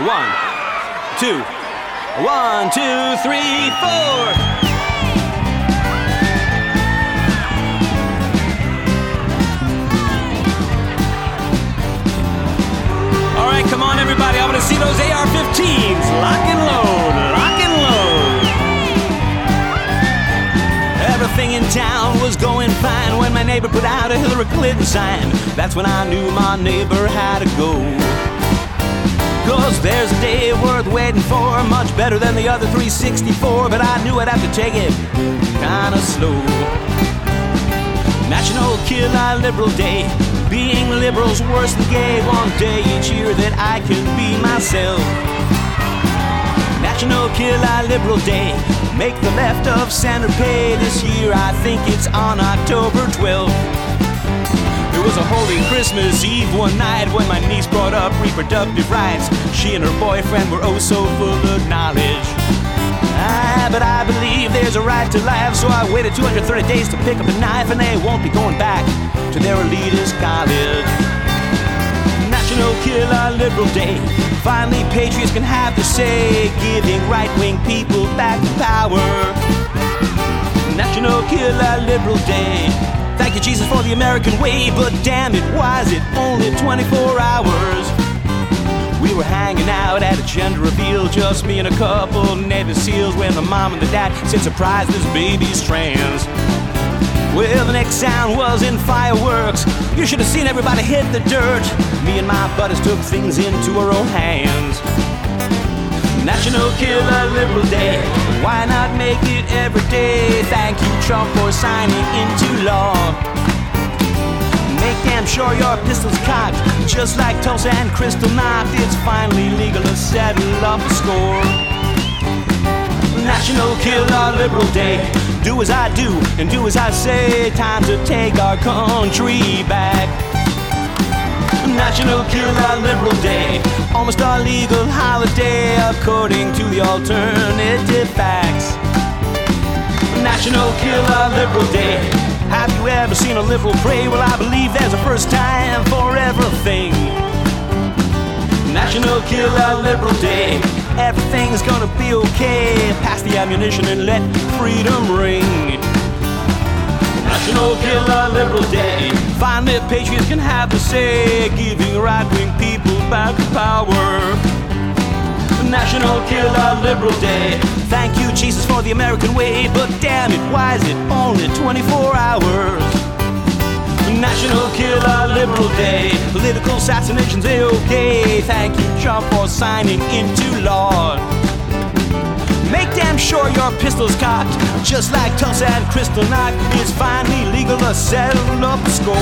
One, two, one, two, three, four. All right, come on, everybody. I want to see those AR-15s. Lock and load, lock and load. Everything in town was going fine when my neighbor put out a Hillary Clinton sign. That's when I knew my neighbor had to go. Cause there's a day worth waiting for, much better than the other 364, but I knew I'd have to take it kinda slow. National Kill a Liberal Day. Being liberal's worse than gay. One day each year that I can be myself. National Kill a Liberal Day. Make the left of center pay. This year I think it's on October 12th. Was a holy Christmas Eve one night when my niece brought up reproductive rights. She and her boyfriend were oh so full of knowledge. Ah, but I believe there's a right to life, so I waited 230 days to pick up a knife, and they won't be going back to their elitist college. National Kill a Liberal Day. Finally, patriots can have to say, giving right wing people back power. National Kill a Liberal Day. Thank you, Jesus, for the American way, but damn it, why is it only 24 hours? We were hanging out at a gender reveal, just me and a couple Navy SEALs, when the mom and the dad said, Surprise, this baby's trans. Well, the next sound was in fireworks. You should have seen everybody hit the dirt. Me and my buddies took things into our own hands. National Kill a Liberal Day. Why not make it every day? Thank you, Trump, for signing into law. Make damn sure your pistol's cocked, just like Tulsa and Kristallnacht. It's finally legal to settle up the score. National Kill a Liberal Day. Do as I do and do as I say. Time to take our country back. National Kill a Liberal Day. Almost our legal holiday according to the alternative. National killer, Liberal Day. Have you ever seen a liberal pray? Well, I believe there's a first time for everything. National killer, Liberal Day. Everything's gonna be okay. Pass the ammunition and let freedom ring. National killer, Liberal Day. Finally, patriots can have the say, giving right wing people back power. National Kill a Liberal Day. Thank you, Jesus, for the American way, but damn it, why is it only 24 hours? National Kill a Liberal Day. Political assassinations, okay. Thank you, Trump, for signing into law. Make damn sure your pistol's cocked, just like Tulsa and Kristallnacht. It's finally legal to settle up the score.